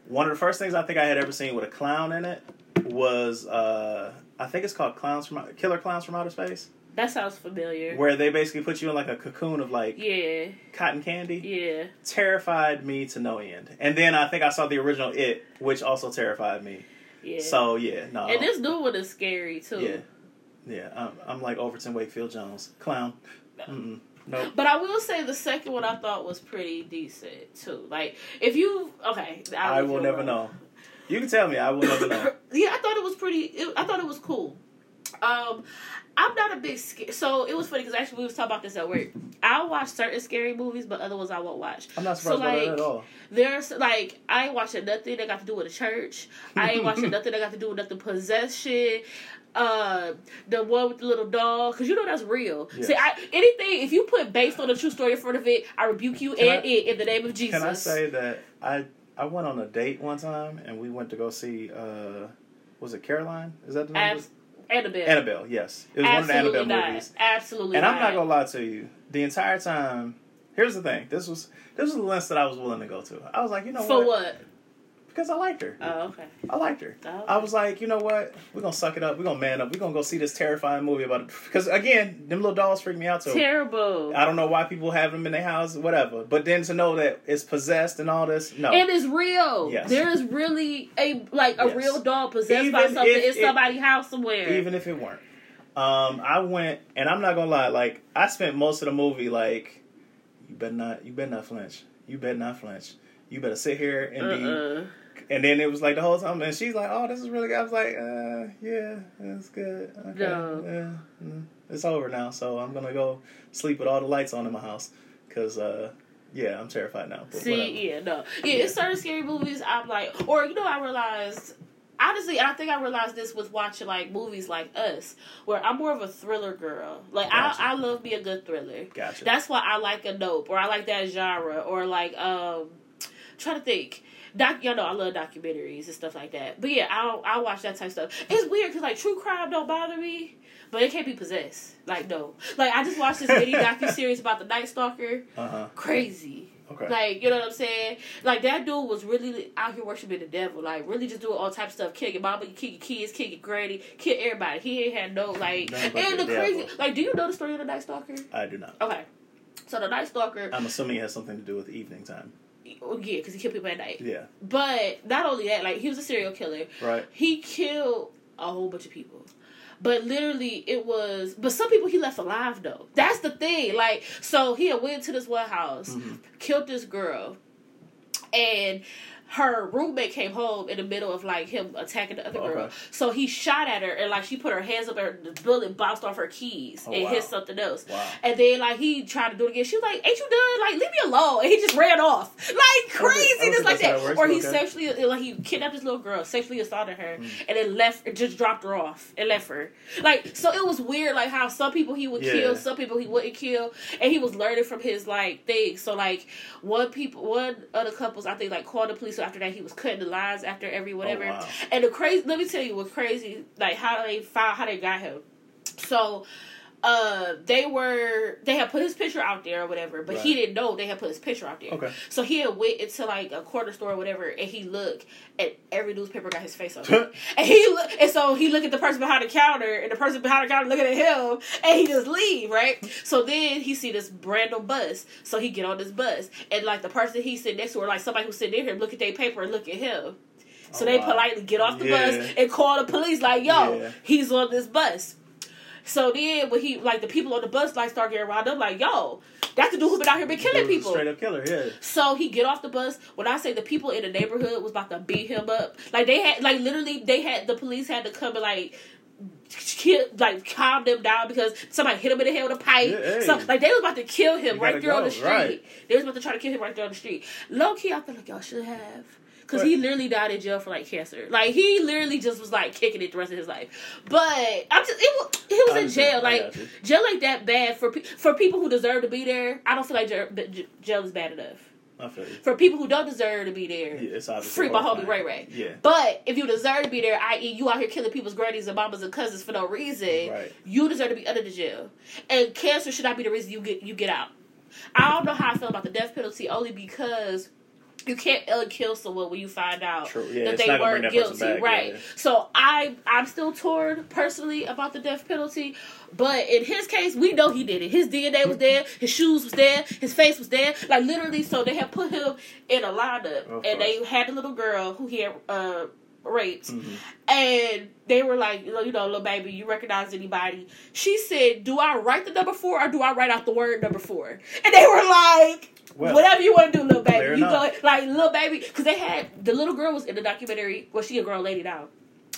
One of the first things I think I had ever seen with a clown in it was uh I think it's called Clowns from Killer Clowns from Outer Space, That sounds familiar. where they basically put you in like a cocoon of like Yeah, cotton candy. yeah. Terrified me to no end. And then I think I saw the original It, which also terrified me. Yeah. So yeah, no. and this new one is scary too. yeah, yeah. I'm, I'm like Overton Wakefield Jones, clown. Mm-mm. Nope. But I will say the second one I thought was pretty decent too. Like if you okay, I'll I will never alone. know. You can tell me. I will never know. yeah, I thought it was pretty. It, I thought it was cool. Um, I'm not a big sca- so it was funny because actually we was talking about this at work. I'll watch certain scary movies, but other ones I won't watch. I'm not So, surprised by that like, at all. There's like I ain't watching nothing that got to do with the church. I ain't watching nothing that got to do with nothing possession. Uh, the one with the little dog, because you know that's real. Yes. See, I anything if you put based on a true story in front of it, I rebuke you Can and I- it in the name of Jesus. Can I say that I I went on a date one time and we went to go see uh was it Caroline? Is that the name? Abs-? Annabelle? Annabelle, yes. It was one of the Annabelle not. movies. Absolutely And I'm not not. gonna lie to you. The entire time here's the thing. This was this was the length that I was willing to go to. I was like, you know For what? what? Because I liked her. Oh, okay. I liked her. Oh, I was like, you know what? We're gonna suck it up. We're gonna man up. We're gonna go see this terrifying movie about it. Because again, them little dolls freak me out too. terrible. I don't know why people have them in their house, whatever. But then to know that it's possessed and all this, no. And it's real. Yes. There is really a like a Yes. real doll possessed by something in somebody's house somewhere. even if it weren't. Um, I went, and I'm not gonna lie. Like I spent most of the movie like, you better not, you better not flinch. You better not flinch. You better sit here and be. And then it was like the whole time, and she's like, "Oh, this is really good." I was like, uh, "Yeah, it's good. Okay, No. yeah, mm, it's over now, so I'm gonna go sleep with all the lights on in my house, cause uh, yeah, I'm terrified now." But See, whatever. yeah, no, yeah, It's certain scary movies. I'm like, or you know, I realized. Honestly, I think I realized this with watching like movies like Us, where I'm more of a thriller girl. Like Gotcha. I, I love me a good thriller. Gotcha. That's why I like a Nope, or I like that genre, or like um, trying to think. Doc, y'all know, I love documentaries and stuff like that. But yeah, I I watch that type of stuff. It's weird because like true crime don't bother me, but it can't be possessed. Like no, like I just watched this mini docu series about the Night Stalker. uh huh. Crazy. Okay. Like, you know what I'm saying? Like, that dude was really out here worshiping the devil. Like, really just doing all types of stuff. Kill your mama, kill your kids, kill your granny, kill everybody. He ain't had no, like... Nothing And the the crazy... devil. Like, do you know the story of the Night Stalker? I do not. Okay. So, the Night Stalker... I'm assuming it has something to do with evening time. Oh, yeah, because he killed people at night. Yeah. But, not only that, like, he was a serial killer. Right. He killed a whole bunch of people. But literally, it was. But some people he left alive though. That's the thing. Like, so he went to this one house, Mhm. killed this girl, and her roommate came home in the middle of like him attacking the other girl. So he shot at her and like she put her hands up and the bullet bounced off her keys Oh, and wow. hit something else. Wow. And then like he tried to do it again. She was like, "Ain't you done? Like leave me alone." And he just ran off like I don't think- I crazy, don't just think like that. works, or he okay. sexually like he kidnapped this little girl, sexually assaulted her, Mm. and then left, it just dropped her off and left her. Like so, it was weird. Like how some people he would Yeah. kill, some people he wouldn't kill, and he was learning from his like things. So like one people, one of the couples, I think like called the police. After that, he was cutting the lines after every oh, whatever. Oh, wow. And the crazy, let me tell you what's crazy. Like how they found, how they got him. So. Uh, they were they had put his picture out there or whatever, but he didn't know they had put his picture out there. Okay. So he had went into like a corner store or whatever, and he looked, and every newspaper got his face on it. and he look, and so he looked at the person behind the counter, and the person behind the counter looking at him, and he just leave right. So then he see this random bus, so he get on this bus, and like the person he sit next to, or like somebody who's sitting near him, look at their paper and look at him. So Oh, they wow. politely get off the Yeah. bus and call the police, like, "Yo, Yeah. he's on this bus." So then, when he like the people on the bus like start getting rounded up, like, "Yo, that's the dude who been out here been killing people." Straight up killer, yeah. So he get off the bus. When I say the people in the neighborhood was about to beat him up, like they had, like literally, they had the police had to come and like. Kill, like calm them down because somebody hit him in the head with a pipe. Yeah, hey. So like they was about to kill him You right there on the street. right. They was about to try to kill him right there on the street. Low key, I feel like y'all should have. Cause he literally died in jail for like cancer. Like he literally just was like kicking it the rest of his life. But I'm just it was he was in jail. Like jail ain't that bad for pe- for people who deserve to be there. I don't feel like jail, jail is bad enough I feel you. for people who don't deserve to be there. Yeah, it's obviously Free my homie. Ray Ray. Yeah. But if you deserve to be there, i.e., you out here killing people's grannies and mamas and cousins for no reason, Right. you deserve to be under the jail. And cancer should not be the reason you get you get out. I don't know how I feel about the death penalty only because you can't ill kill someone when you find out Yeah, that they weren't that guilty, right? yeah. So I I'm still torn personally about the death penalty, but in his case, we know he did it. His DNA was there, his shoes was there, his face was there, like literally. So they had put him in a lineup, Of and they had a little girl who he had uh, raped, Mhm. and they were like, you know, you know, little baby, you recognize anybody? She said, "Do I write the number four or do I write out the word number four? And they were like. Well, Whatever you want to do, little baby. You go like little baby, because they had the little girl was in the documentary. Well, she a grown lady now.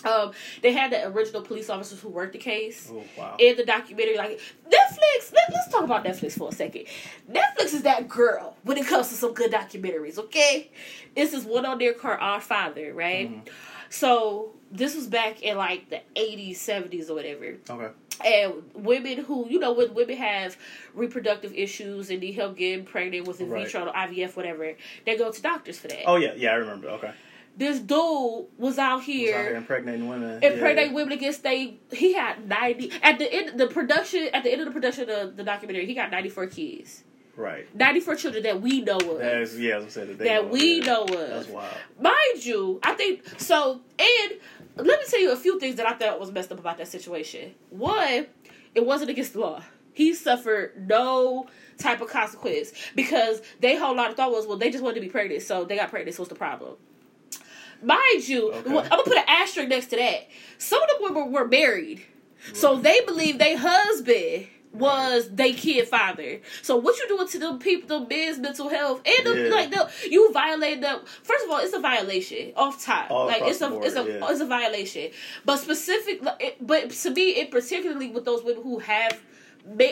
Um, they had the original police officers who worked the case Oh, wow. in the documentary. Like Netflix, let, let's talk about Netflix for a second. Netflix is that girl when it comes to some good documentaries. Okay, this is one on there called Our Father, right? Mhm. So this was back in like the eighties, seventies, or whatever Okay. And women who you know when women have reproductive issues and need help getting pregnant with in Right. vitro IVF whatever they go to doctors for that. Oh yeah, yeah, I remember. Okay. This dude was out Was here. out here impregnating women. and yeah. pregnant women against they he had ninety at the end the production at the end of the production of the documentary he got ninety four kids Right. ninety four children that we know of That is, yeah, as I said, that, they that know, we yeah. know of That's wild. mind you, I think so. And let me tell you a few things that I thought was messed up about that situation. One, it wasn't against the law. He suffered no type of consequence because they whole lot of thought was, well, they just wanted to be pregnant, so they got pregnant. So what's the problem? Mind you, Okay. I'm gonna put an asterisk next to that. Some of them were, were married, so they believe their husband was they kid father. So what you doing to them people, them men's mental health, and them, Yeah. like the, you violate them. First of all, it's a violation off top. All like it's a the it's a yeah. it's a violation. But specific, but to me, it particularly with those women who have.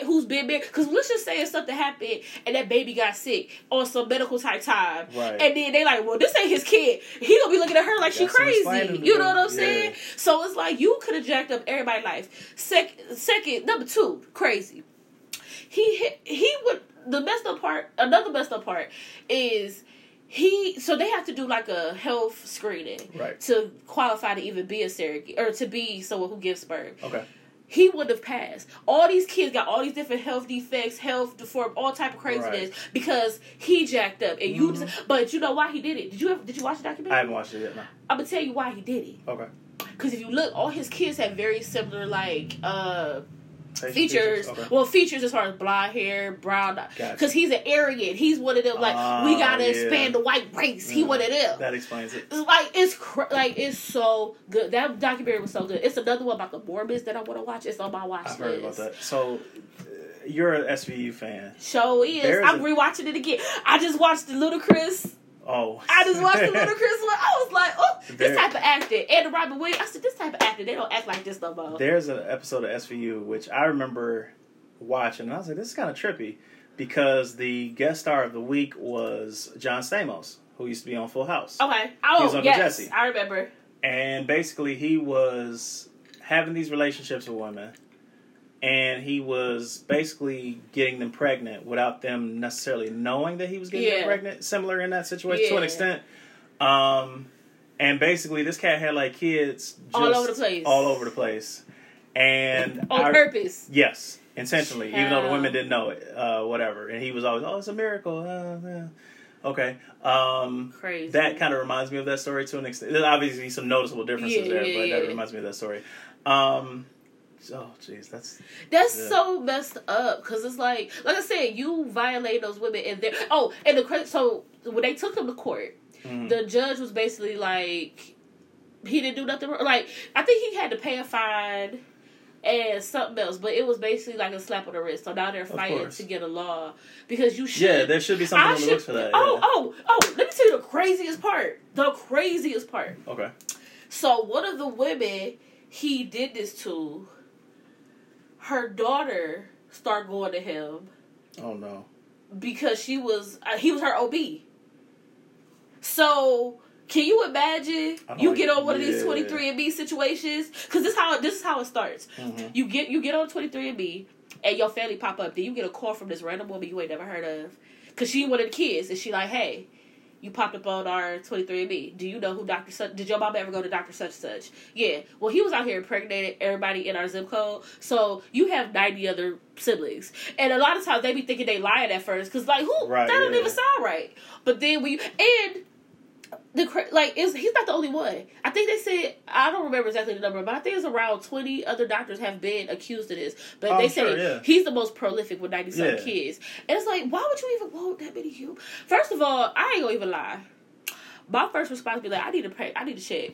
Who's been married? Because let's just say if something happened and that baby got sick on some medical type time, Right. and then they like, well, this ain't his kid. He gonna be looking at her like she crazy. You know what I'm saying? Yeah. So it's like you could have jacked up everybody's life. Sec- second, number two, crazy. He hit, he would the messed up part. Another messed up part is he. So they have to do like a health screening Right. to qualify to even be a surrogate or to be someone who gives birth. Okay. He would have passed. All these kids got all these different health defects, health deform, all type of craziness Right. because he jacked up and you. Mhm. But you know why he did it? Did you ever, did you watch the documentary? I haven't watched it yet. No. I'm gonna tell you why he did it. Okay. Because if you look, all his kids have very similar like uh features. Okay. Well, features as far as blonde hair, brown. Gotcha. Because he's an arrogant. He's one of them. Like we Oh, gotta yeah. expand the white race. He one of them. That explains it. Like it's cr- like it's so good. That documentary was so good. It's another one about the Mormons that I want to watch. It's on my watch I've list. heard about that. So, uh, you're an SVU fan. Show is. There's I'm a- rewatching it again. I just watched the Ludacris Oh, I just watched the Ludacris one. I was like, oh, There- this type of acting. And the Robin Williams. I said, this type of acting, they don't act like this no more. There's an episode of SVU which I remember watching, and I was like, "This is kind of trippy," because the guest star of the week was John Stamos, who used to be on Full House, Okay. He was Oh, Uncle yes. Jesse. I remember. and basically he was having these relationships with women, and he was basically getting them pregnant without them necessarily knowing that he was getting Yeah. them pregnant. Similar in that situation to an extent. Um, and basically, this cat had like kids just All over the place. all over the place, and On I- purpose. Yes, intentionally, even though the women didn't know it, uh, whatever. And he was always, "Oh, it's a miracle." Uh, yeah. Okay, um, Crazy. that kind of reminds me of that story to an extent. There's obviously some noticeable differences Yeah, there, yeah, but that reminds me of that story. Um, oh, jeez, that's That's Yeah. so messed up because it's like, like I said, you violate those women and they oh, and the cra- so when they took him to court, mhm. the judge was basically like, he didn't do nothing. wrong. Like I think he had to pay a fine and something else, but it was basically like a slap on the wrist. So now they're fighting to get a law because you should. yeah. There should be something I on the should- books for that. Oh, yeah. oh, oh! Let me tell you the craziest part. The craziest part. Okay. So one of the women he did this to, her daughter start going to him Oh no. because she was uh, he was her OB. So can you imagine you get on one of these twenty three and Me situations? Because this how this is how it starts. Mhm. You get you get on twenty three and Me, and your family pop up. Then you get a call from this random woman you ain't never heard of, because she one of the kids, and she like, hey. You popped up on our 23andMe. Do you know who Dr. Such? Did your mom ever go to Dr. Such Such? Yeah. Well, he was out here impregnating everybody in our zip code. So you have 90 other siblings. And a lot of times they be thinking they lying at first. Because, like, who? Right, that don't even sound right. But then we. And the like is he's not the only one. I think they said I don't remember exactly the number, but I think it's around twenty other doctors have been accused of this. But Oh, they say sure, yeah. he's the most prolific with ninety some Yeah. kids, and it's like why would you even want that many humans? First of all, I ain't gonna even lie. My first response be like I need to pay. I need to check.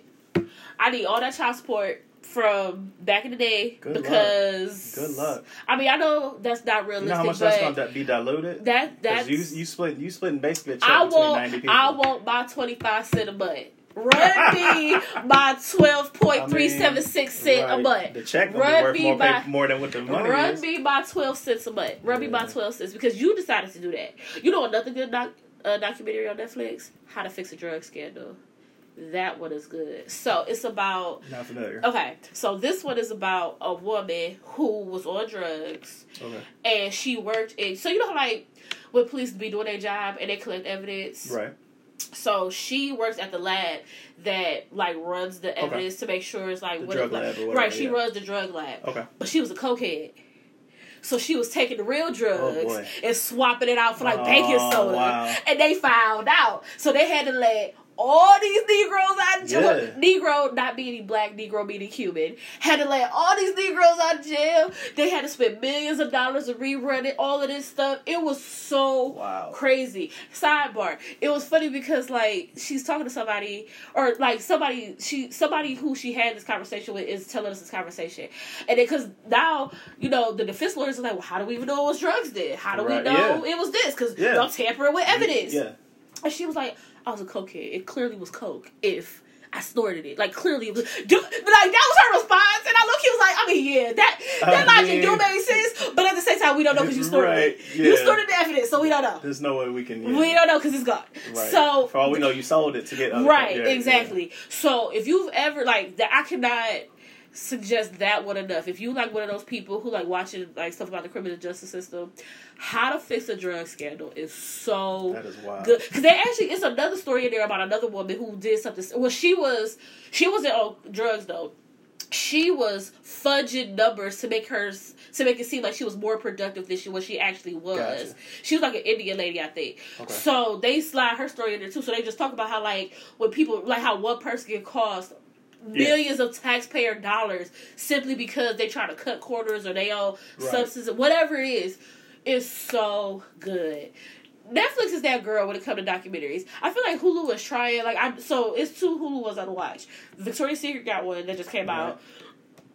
I need all that child support from back in the day Good luck. because Good luck. I mean I know that's not realistic. You know how much that's going to be diluted? that that's you you split you splitting basically a I want. I want my twenty five cent a month. Run me my twelve point three seven six cent a Right. month. The check Run be worth more, pay, more than what the money Run is. me my twelve cents a month. Run me my twelve cents because you decided to do that. You know another good doc, uh, documentary on Netflix? How to Fix a Drug Scandal. That one is good. So it's about Not familiar. okay. So this one is about a woman who was on drugs Okay. and she worked in. So you know how like when police be doing their job and they collect evidence. Right. So she works at the lab that like runs the Okay. evidence to make sure it's like The what drug lab whatever, right. She yeah. runs the drug lab, Okay. but she was a cokehead. So she was taking the real drugs Oh, and swapping it out for like Oh, baking soda, wow. and they found out. So they had to let all these Negroes out of jail. Yeah. Negro, not meaning black, Negro meaning Cuban, had to let all these Negroes out of jail. They had to spend millions of dollars to rerun it, all of this stuff. It was so Wow. crazy. Sidebar. It was funny because like she's talking to somebody or like somebody she somebody who she had this conversation with is telling us this conversation. And then cause now, you know, the defense lawyers are like, Well, how do we even know it was drugs then? How do Right, we know yeah. it was this? Cause Yeah. y'all tampering with evidence. Yeah. And she was like, I was a cokehead. It clearly was coke if I snorted it. Like clearly it was do, but like that was her response. And I look, he was like, I mean, yeah, that that I logic do mean- make sense, but at the same time we don't know because you snorted Right, it. You yeah. snorted the evidence, so we don't know. There's no way we can. Yeah. We don't know because it's gone. Right. So for all we know, you sold it to get other right, yeah, yeah. exactly. So if you've ever like that, I cannot suggest that one enough. If you like one of those people who like watching like stuff about the criminal justice system, how to fix a drug scandal is so That is wild. good. Because there actually is another story in there about another woman who did something. Well, she was she wasn't on drugs though. She was fudging numbers to make her to make it seem like she was more productive than she what she actually was. Gotcha. She was like an Indian lady, I think. Okay. So they slide her story in there too. So they just talk about how like when people like how one person can cost millions of taxpayer dollars simply because they try to cut corners or they owe Right. substance whatever it is. It's so good. Netflix is that girl when it comes to documentaries. I feel like Hulu is trying. Like I'm so it's two Hulu ones I watch. Victoria's Secret got one that just came out.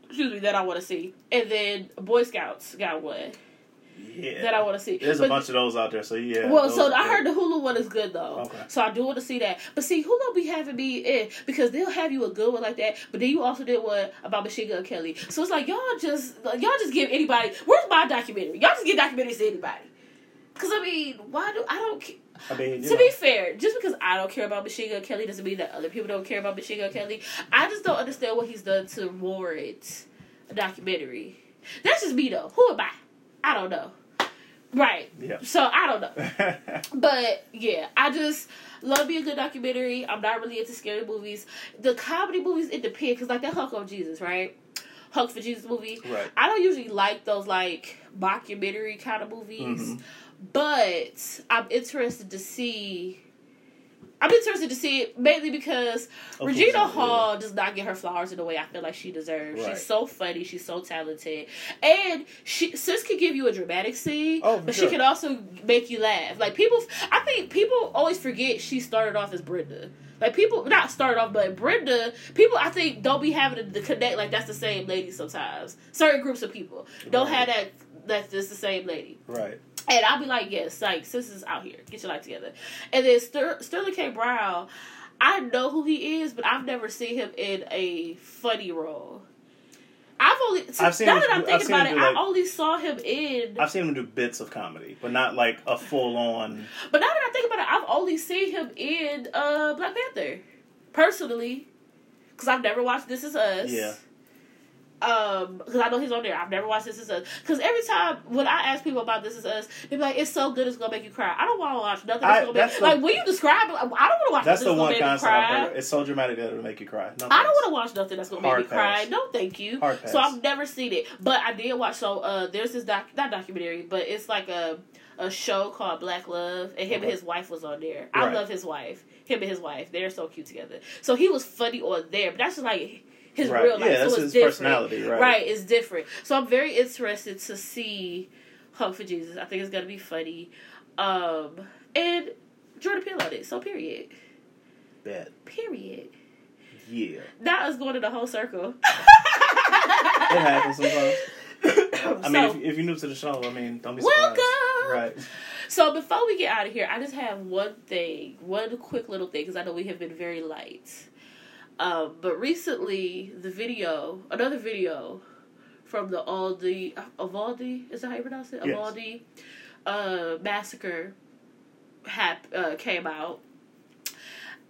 Excuse me, that I want to see, and then Boy Scouts got one. Yeah. that I want to see. There's But- a bunch of those out there, so yeah. Well, so I heard the Hulu one is good though. Okay. So I do want to see that. But see, Hulu be having me in because they'll have you a good one like that, but then you also did one about Machine Gun Kelly. So it's like y'all just like, y'all just give anybody. Where's my documentary? Y'all just give documentaries to anybody. Because I mean, why do I don't? I mean, To know, be fair, just because I don't care about Machine Gun Kelly doesn't mean that other people don't care about Machine Gun Kelly. I just don't understand what he's done to warrant a documentary. That's just me though. Who am I? I don't know. Right. Yeah. So I don't know. But yeah, I just love me a good documentary. I'm not really into scary movies. The comedy movies it depends because like that Honk on Jesus, right? Honk for Jesus movie. right. I don't usually like those like mockumentary kind of movies, Mhm. but I'm interested to see. I'm interested to see it mainly because Of Regina course, yeah. Hall does not get her flowers in the way I feel like she deserves. Right. She's so funny. She's so talented, and she sis can give you a dramatic scene, Oh, but sure. she can also make you laugh. Like people, I think people always forget she started off as Brenda. Like people, not started off, but Brenda. People, I think, don't be having to connect. Like that's the same lady sometimes. Certain groups of people don't Right. have that. That's just the same lady. Right. And I'll be like, yes, like, sis is out here. Get your life together. And then Ster- Sterling K. Brown, I know who he is, but I've never seen him in a funny role. I've only I've seen now him that I'm thinking about it, do, I only saw him in. I've seen him do bits of comedy, but not like a full on. But now that I think about it, I've only seen him in uh, Black Panther, personally, because I've never watched This Is Us. Yeah. Um, because I know he's on there. I've never watched This Is Us. Because every time when I ask people about This Is Us, they be like, "It's so good, it's gonna make you cry." I don't want to watch nothing. That's I- gonna make, that's the- like when you describe it, like, I don't want to watch. That's the one concept make cry. It's so dramatic that it'll make you cry. No I don't want to watch nothing that's gonna Hard make me cry. No, thank you. So I've never seen it, but I did watch. So uh, there's this doc, not documentary, but it's like a a show called Black Love, and him Okay. and his wife was on there. I Right. love his wife. Him and his wife, they're so cute together. So he was funny on there, but that's just like his Right. real life. Yeah, so that's it's his different. personality, right. Right, it's different. So I'm very interested to see Honk for Jesus. I think it's gonna be funny. Um and Jordan Peele on it. So period. Bet. Period. Yeah. Now it's going in the whole circle. It happens sometimes. I mean, So- if, if you're new to the show, I mean, don't be surprised. Welcome. Right. So before we get out of here, I just have one thing, one quick little thing, because I know we have been very light. Um, but recently, the video, another video from the Aldi, Uvalde, is that how you pronounce it? Yes. Uvalde uh, massacre hap, uh, came out.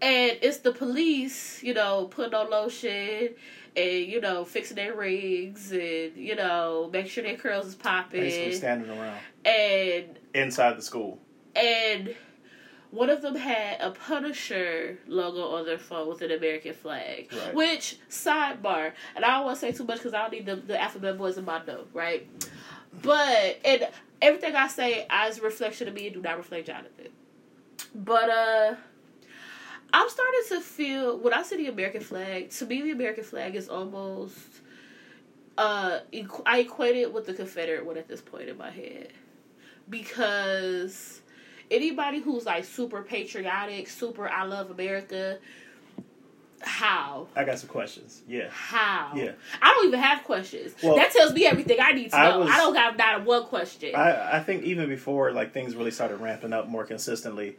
And it's the police, you know, putting on lotion and, you know, fixing their rings and, you know, make sure their curls is popping. Basically standing around And inside the school. and one of them had a Punisher logo on their phone with an American flag. Right. Which sidebar, and I don't want to say too much because I don't need the, the alphabet boys in my note, right? But and everything I say as a reflection of me do not reflect Jonathan. But uh I'm starting to feel when I see the American flag, to me the American flag is almost uh equ- I equate it with the Confederate one at this point in my head. Because anybody who's like super patriotic, super I love America, how? I got some questions. Yeah. How? Yeah. I don't even have questions. Well, that tells me everything I need to I know. was- I don't have not a one question. I, I think even before like things really started ramping up more consistently,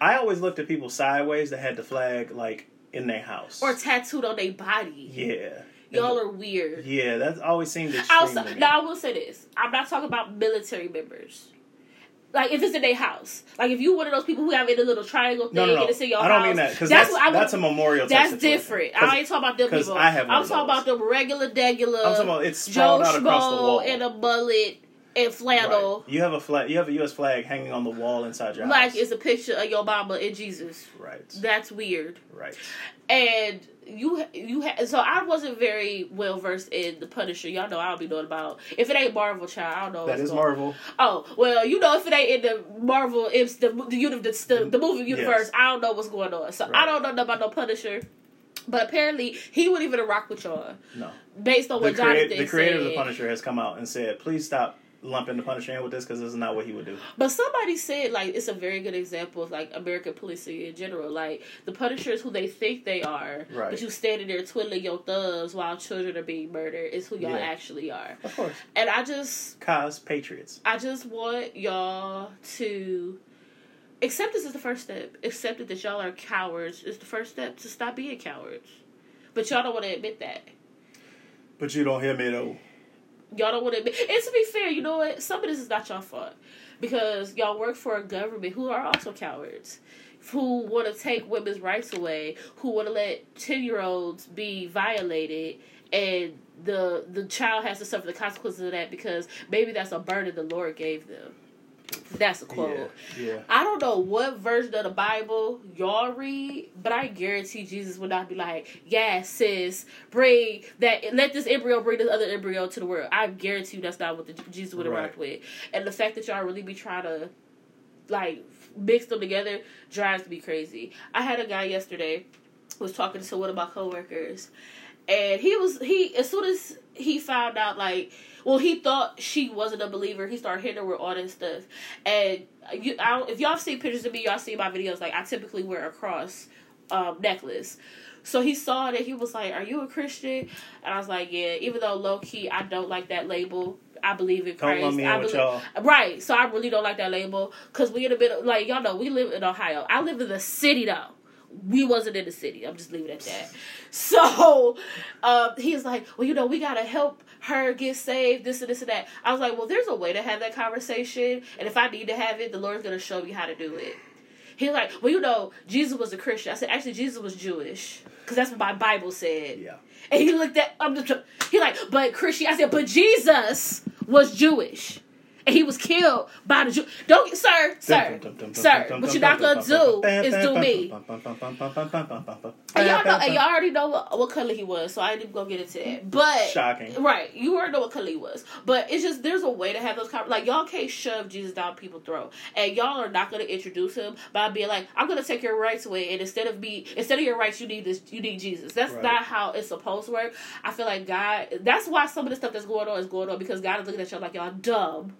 I always looked at people sideways that had the flag like in their house. or tattooed on their body. yeah. Y'all are weird. Yeah, that always seemed extreme me. now I will say this: I'm not talking about military members. Like if it's in their house, like if you one of those people who have in a little triangle thing no, no, no. and it's in your I don't house, mean that because that's what I that's, would- a memorial. That's different. I ain't talking about them people. I have I'm talking about the regular, degular. I'm talking about it's Joe out across the wall. and a bullet and flannel. Right. You have a flag. You have a U.S. flag hanging on the wall inside your Like house. Like it's a picture of your mama and Jesus. right. That's weird. Right. And you you ha- so I wasn't very well versed in the Punisher. Y'all know I don't be knowing about if it ain't Marvel, child. I don't know. That is going- Marvel. Oh well, you know if it ain't in the Marvel, it's the the the, the, the movie universe. Yes. I don't know what's going on. So I don't know nothing about no Punisher. But apparently he wouldn't even rock with y'all No. based on The, what crea- Jonathan the creator of the Punisher has come out and said, "Please stop lumping the Punisher in with this because this is not what he would do. But somebody said like it's a very good example of like American policing in general. Like the Punisher is who they think they are, Right. but you standing there twiddling your thumbs while children are being murdered is who y'all Yeah. actually are. Of course, And I just cause patriots. I just want y'all to accept this is the first step. Accept it that y'all are cowards is the first step to stop being cowards. But y'all don't want to admit that. But you don't hear me though. Y'all don't want to admit. And to be fair, you know what? Some of this is not y'all fault because y'all work for a government who are also cowards, who want to take women's rights away, who want to let ten year olds be violated, and the the child has to suffer the consequences of that because maybe that's a burden the Lord gave them. That's a quote. Yeah, yeah. I don't know what version of the Bible y'all read, but I guarantee Jesus would not be like, "Yeah, sis, bring that. Let this embryo bring this other embryo to the world." I guarantee you that's not what the, Jesus would have Right. with. And the fact that y'all really be trying to like mix them together drives me crazy. I had a guy yesterday was talking to one of my coworkers, and he was he as soon as he found out like well he thought she wasn't a believer he started hitting her with all this stuff and you I don't, if y'all seen pictures of me y'all see my videos like i typically wear a cross um, necklace so he saw that he was like are you a christian and i was like yeah even though low-key i don't like that label I believe in Don't Christ. lump me I believe, y'all. Right. So I really don't like that label because we in a bit like y'all know we live in Ohio. I live in the city though. We wasn't in the city. I'm just leaving it at that. So um, he's like, well, you know, we gotta help her get saved. This and this and that. I was like, well, there's a way to have that conversation, and if I need to have it, the Lord's gonna show me how to do it. He's like, well, you know, Jesus was a Christian. I said, actually, Jesus was Jewish because that's what my Bible said. Yeah. And he looked at I'm just he like, but Christian I said, but Jesus was Jewish. And he was killed by the Jew. Don't sir, sir, sir. What you're not gonna do is do me. And y'all know, and y'all already know what, what color he was, so I ain't even gonna get into that. But Shocking. right? You already know what color he was, but it's just there's a way to have those conversations. Like y'all can't shove Jesus down people's throat, and y'all are not gonna introduce him by being like, "I'm gonna take your rights away," and instead of be instead of your rights, you need this, you need Jesus. That's Right. not how it's supposed to work. I feel like God. That's why some of the stuff that's going on is going on because God is looking at y'all like y'all dumb,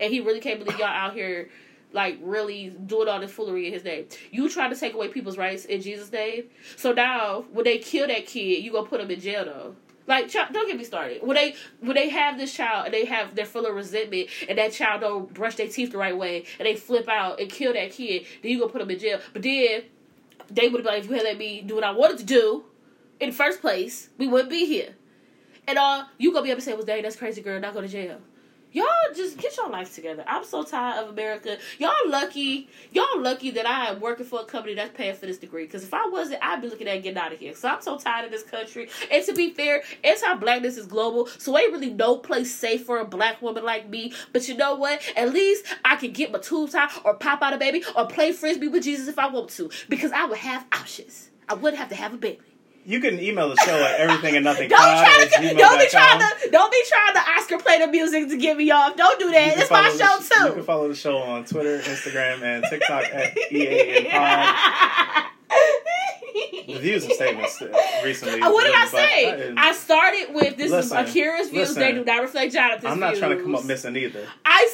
and He really can't believe y'all out here. Like really doing all this foolery in his name. You try to take away people's rights in Jesus' name. So now when they kill that kid, you gonna put him in jail though. Like, don't get me started. When they when they have this child and they have they're full of resentment, and that child don't brush their teeth the right way, and they flip out and kill that kid, then you gonna put them in jail. But then they would be like, if you had let me do what I wanted to do in the first place, we wouldn't be here. And uh, you gonna be able to say, "Well, dang, that's crazy, girl. Not go to jail." Y'all just get your life together. I'm so tired of America. Y'all lucky. Y'all lucky that I am working for a company that's paying for this degree. Because if I wasn't, I'd be looking at getting out of here. So I'm so tired of this country. And to be fair, anti-blackness is global. So ain't really no place safe for a black woman like me. But you know what? At least I can get my tubes out or pop out a baby or play frisbee with Jesus if I want to. Because I would have options. I wouldn't have to have a baby. You can email the show at everything and nothing. Don't try to don't be trying to don't be trying to Oscar play the music to get me off. Don't do that. It's my show the, You can follow the show on Twitter, Instagram, and TikTok at EA and Pod. The views and statements recently. Uh, what did I say? didn't- I started with this Listen, is Akira's views. They do not reflect Jonathan's I'm not views. trying to come up missing either. I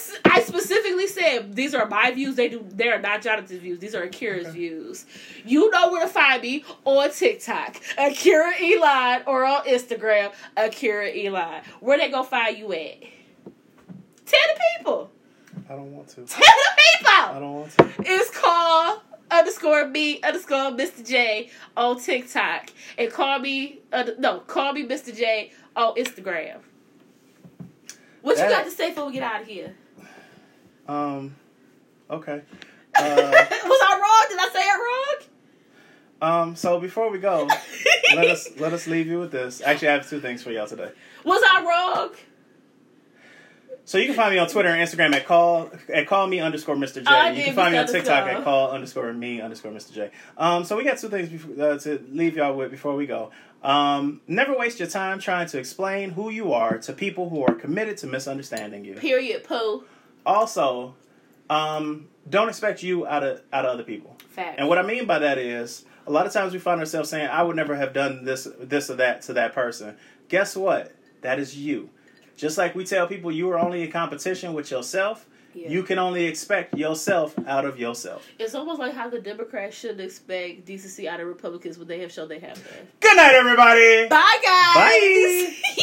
said these are my views. They do they are not Jonathan's views. These are Akira's views. You know where to find me on TikTok, Akira Elon, or on Instagram, Akira Elon. Where they gonna find you at? Tell the people. I don't want to. Tell the people. I don't want to. It's called underscore me underscore Mr. J on TikTok. And call me, uh, no, call me Mr. J on Instagram. What you got to say before we get out of here? Um. Okay. Uh, Was I wrong? Did I say it wrong? um. So before we go, let us let us leave you with this. Actually, I have two things for y'all today. Was I wrong? So you can find me on Twitter and Instagram at call at call me underscore Mr. J. Oh, you can find me on TikTok at call underscore me underscore Mr. J. Um, so we got two things before, uh, to leave y'all with before we go. Um, never waste your time trying to explain who you are to people who are committed to misunderstanding you. Period, Pooh. Also, um, don't expect you out of out of other people. Fact. And what I mean by that is, a lot of times we find ourselves saying, "I would never have done this, this or that to that person." Guess what? That is you. Just like we tell people you are only in competition with yourself, Yeah. you can only expect yourself out of yourself. It's almost like how the Democrats shouldn't expect decency out of Republicans when they have shown they have that. Good night, everybody. Bye, guys. Bye.